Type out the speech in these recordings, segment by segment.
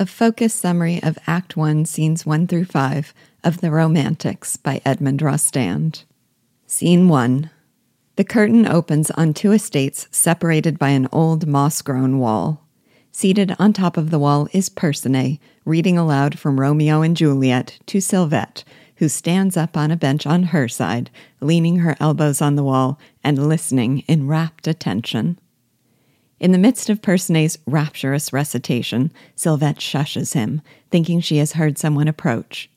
A focus summary of Act 1, Scenes 1 through 5 of The Romantics by Edmond Rostand. Scene 1 The curtain opens on two estates separated by an old moss grown wall. Seated on top of the wall is Percinet, reading aloud from Romeo and Juliet to Sylvette, who stands up on a bench on her side, leaning her elbows on the wall and listening in rapt attention. In the midst of Percinet's rapturous recitation, Sylvette shushes him, thinking she has heard someone approach.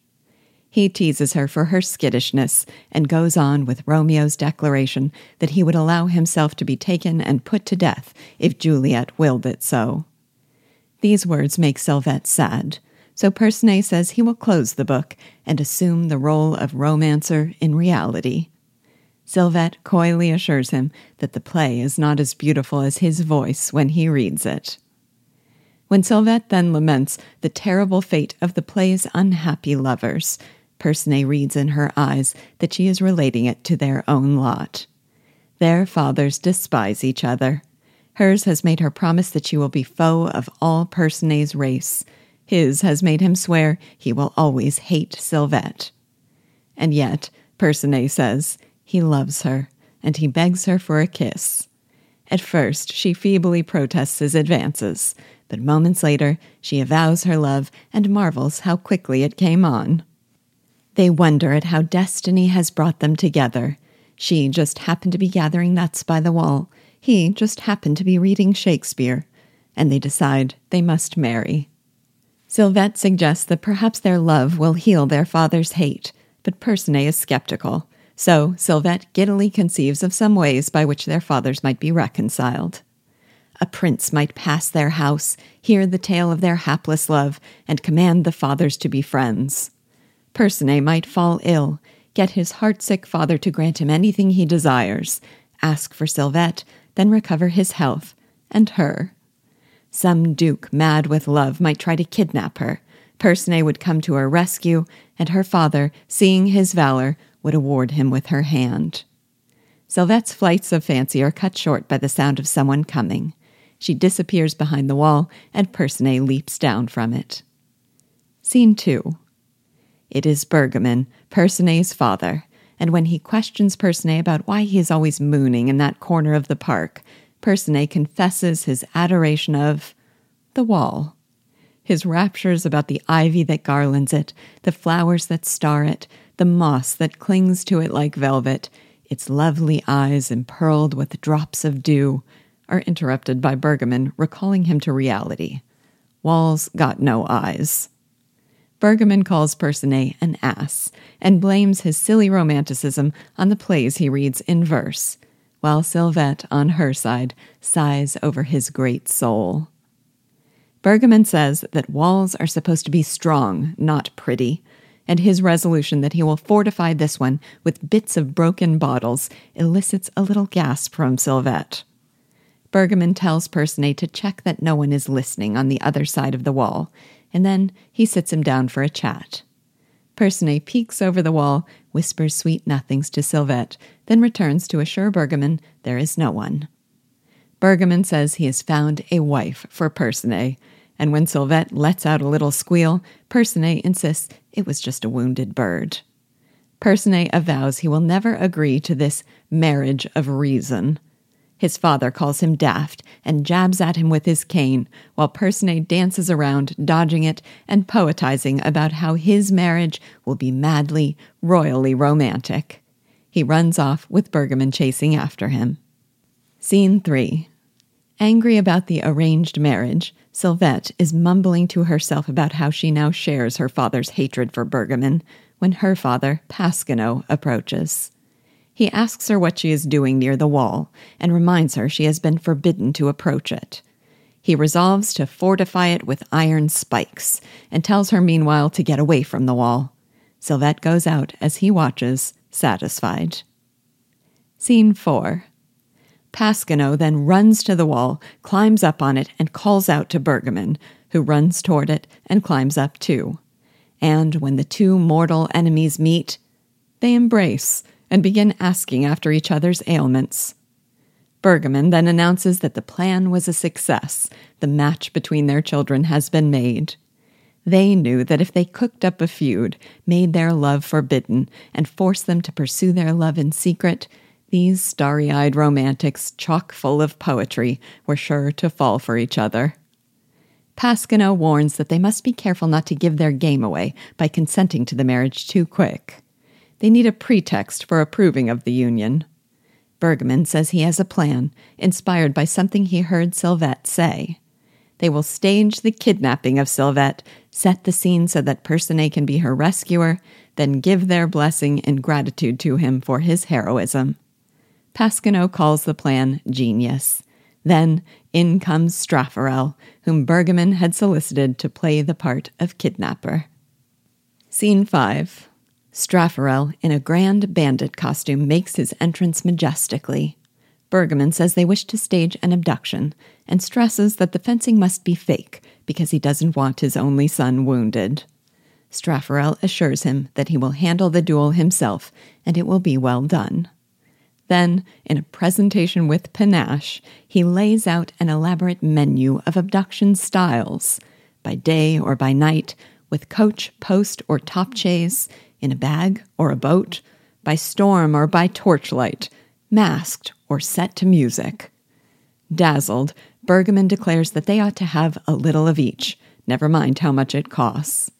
He teases her for her skittishness and goes on with Romeo's declaration that he would allow himself to be taken and put to death if Juliet willed it so. These words make Sylvette sad, so Percinet says he will close the book and assume the role of romancer in reality. Sylvette coyly assures him that the play is not as beautiful as his voice when he reads it. When Sylvette then laments the terrible fate of the play's unhappy lovers, Percinet reads in her eyes that she is relating it to their own lot. Their fathers despise each other. Hers has made her promise that she will be foe of all Percinet's race. His has made him swear he will always hate Sylvette. And yet, Percinet says, he loves her, and he begs her for a kiss. At first, she feebly protests his advances, but moments later, she avows her love and marvels how quickly it came on. They wonder at how destiny has brought them together. She just happened to be gathering nuts by the wall. He just happened to be reading Shakespeare. And they decide they must marry. Sylvette suggests that perhaps their love will heal their father's hate, but Percinet is skeptical. So Sylvette giddily conceives of some ways by which their fathers might be reconciled. A prince might pass their house, hear the tale of their hapless love, and command the fathers to be friends. Percinet might fall ill, get his heartsick father to grant him anything he desires, ask for Sylvette, then recover his health, and her. Some duke mad with love might try to kidnap her. Percinet would come to her rescue, and her father, seeing his valor, would award him with her hand. Sylvette's flights of fancy are cut short by the sound of someone coming. She disappears behind the wall, and Percinet leaps down from it. Scene 2 It is Bergamin, Percinet's father, and when he questions Percinet about why he is always mooning in that corner of the park, Percinet confesses his adoration of the wall. His raptures about the ivy that garlands it, the flowers that star it, the moss that clings to it like velvet, its lovely eyes empearled with drops of dew, are interrupted by Bergamin recalling him to reality. Walls got no eyes. Bergamin calls Percinet an ass and blames his silly romanticism on the plays he reads in verse, while Sylvette, on her side, sighs over his great soul. Bergamin says that walls are supposed to be strong, not pretty, and his resolution that he will fortify this one with bits of broken bottles elicits a little gasp from Sylvette. Bergamin tells Percinet to check that no one is listening on the other side of the wall, and then he sits him down for a chat. Percinet peeks over the wall, whispers sweet nothings to Sylvette, then returns to assure Bergamin there is no one. Bergamin says he has found a wife for Percinet, and when Sylvette lets out a little squeal, Percinet insists it was just a wounded bird. Percinet avows he will never agree to this marriage of reason. His father calls him daft and jabs at him with his cane, while Percinet dances around, dodging it and poetizing about how his marriage will be madly, royally romantic. He runs off with Bergamin chasing after him. Scene 3 Angry about the arranged marriage, Sylvette is mumbling to herself about how she now shares her father's hatred for Bergamin when her father, Pasquinot, approaches. He asks her what she is doing near the wall and reminds her she has been forbidden to approach it. He resolves to fortify it with iron spikes and tells her meanwhile to get away from the wall. Sylvette goes out as he watches, satisfied. Scene 4 Pasquinot then runs to the wall, climbs up on it, and calls out to Bergamin, who runs toward it and climbs up too. And when the two mortal enemies meet, they embrace and begin asking after each other's ailments. Bergamin then announces that the plan was a success. The match between their children has been made. They knew that if they cooked up a feud, made their love forbidden, and forced them to pursue their love in secret, these starry eyed romantics, chock full of poetry, were sure to fall for each other. Pasquinot warns that they must be careful not to give their game away by consenting to the marriage too quick. They need a pretext for approving of the union. Bergamin says he has a plan, inspired by something he heard Sylvette say. They will stage the kidnapping of Sylvette, set the scene so that Percinet can be her rescuer, then give their blessing and gratitude to him for his heroism. Pasquinot calls the plan genius. Then in comes Staffarel, whom Bergamin had solicited to play the part of kidnapper. Scene 5 Staffarel, in a grand bandit costume, makes his entrance majestically. Bergamin says they wish to stage an abduction and stresses that the fencing must be fake because he doesn't want his only son wounded. Staffarel assures him that he will handle the duel himself and it will be well done. Then, in a presentation with panache, he lays out an elaborate menu of abduction styles, by day or by night, with coach, post, or top chaise, in a bag or a boat, by storm or by torchlight, masked or set to music. Dazzled, Bergamin declares that they ought to have a little of each, never mind how much it costs.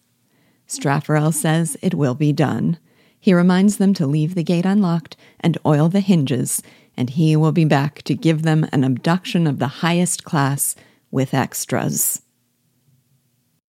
Staffarel says it will be done. He reminds them to leave the gate unlocked and oil the hinges, and he will be back to give them an abduction of the highest class with extras.